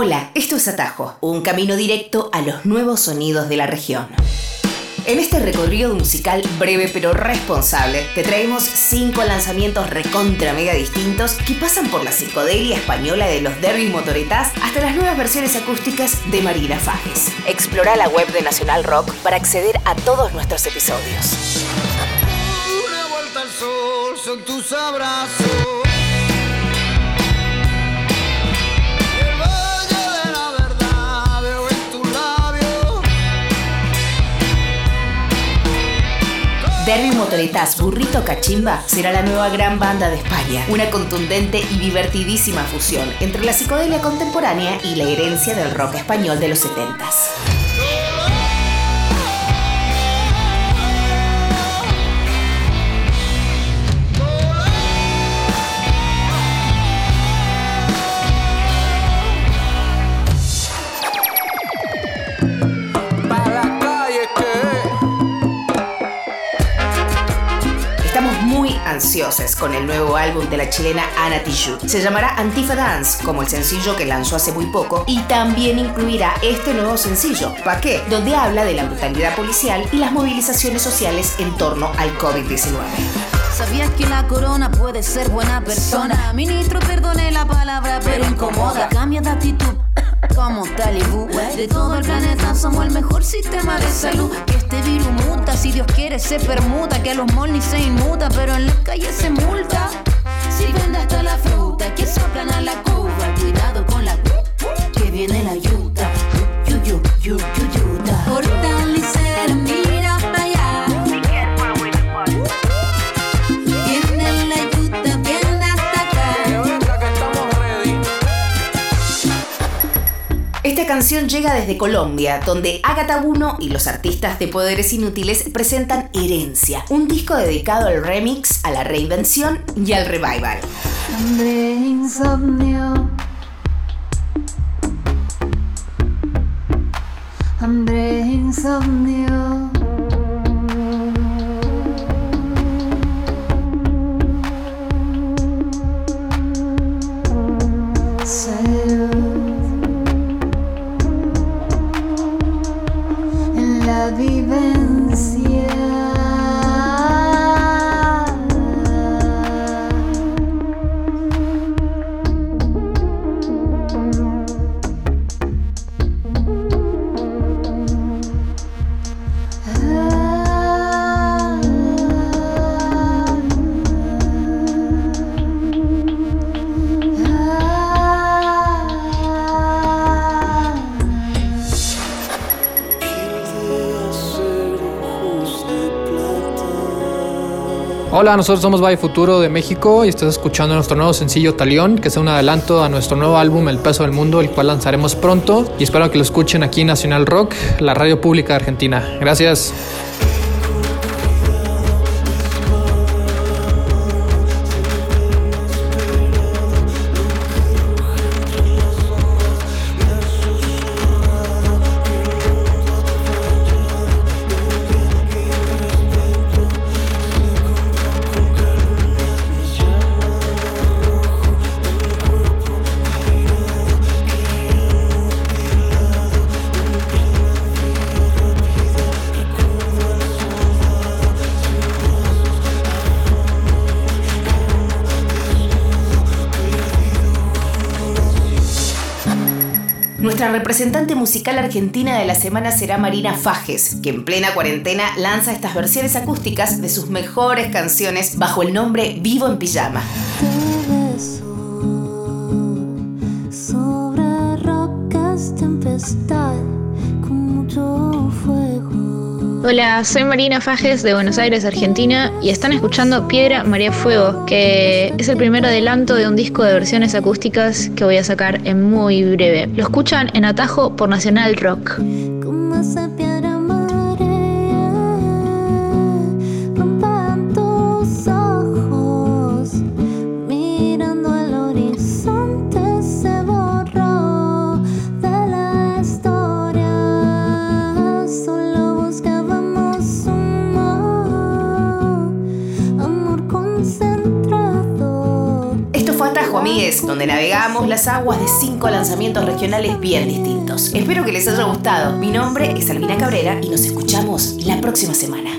Hola, esto es Atajo, un camino directo a los nuevos sonidos de la región. En este recorrido musical breve pero responsable, te traemos cinco lanzamientos recontra mega distintos que pasan por la psicodelia española de los derby motoretas hasta las nuevas versiones acústicas de Marina Fajes. Explora la web de Nacional Rock para acceder a todos nuestros episodios. Una vuelta al sol son tus abrazos. Derby Motoretas Burrito Cachimba será la nueva gran banda de España, una contundente y divertidísima fusión entre la psicodelia contemporánea y la herencia del rock español de los 70s. Estamos muy ansiosos con el nuevo álbum de la chilena Ana Tijoux. Se llamará Antifa Dance, como el sencillo que lanzó hace muy poco, y también incluirá este nuevo sencillo, ¿Pa' qué? Donde habla de la brutalidad policial y las movilizaciones sociales en torno al COVID-19. ¿Sabías que la corona puede ser buena persona? Ministro, perdone la palabra, pero incomoda. Cambia de actitud. Como talibú De todo el planeta somos el mejor sistema de salud. Que este virus muta, si Dios quiere se permuta. Que a los ni se inmuta, pero en las calles se multa. Si vende hasta la fruta, que soplan a la cuba. Cuidado con la que viene la yuta canción llega desde Colombia, donde Agatha Buno y los artistas de Poderes Inútiles presentan Herencia, un disco dedicado al remix, a la reinvención y al revival. Vivencia. Hola, nosotros somos Valle Futuro de México y estás escuchando nuestro nuevo sencillo Talión, que es un adelanto a nuestro nuevo álbum El Peso del Mundo, el cual lanzaremos pronto y espero que lo escuchen aquí en Nacional Rock, la radio pública de Argentina. Gracias. Nuestra representante musical argentina de la semana será Marina Fajes, que en plena cuarentena lanza estas versiones acústicas de sus mejores canciones bajo el nombre Vivo en Pijama. Hola, soy Marina Fajes de Buenos Aires, Argentina, y están escuchando Piedra María Fuego, que es el primer adelanto de un disco de versiones acústicas que voy a sacar en muy breve. Lo escuchan en Atajo por Nacional Rock. Amigues, donde navegamos las aguas de cinco lanzamientos regionales bien distintos. Espero que les haya gustado. Mi nombre es Albina Cabrera y nos escuchamos la próxima semana.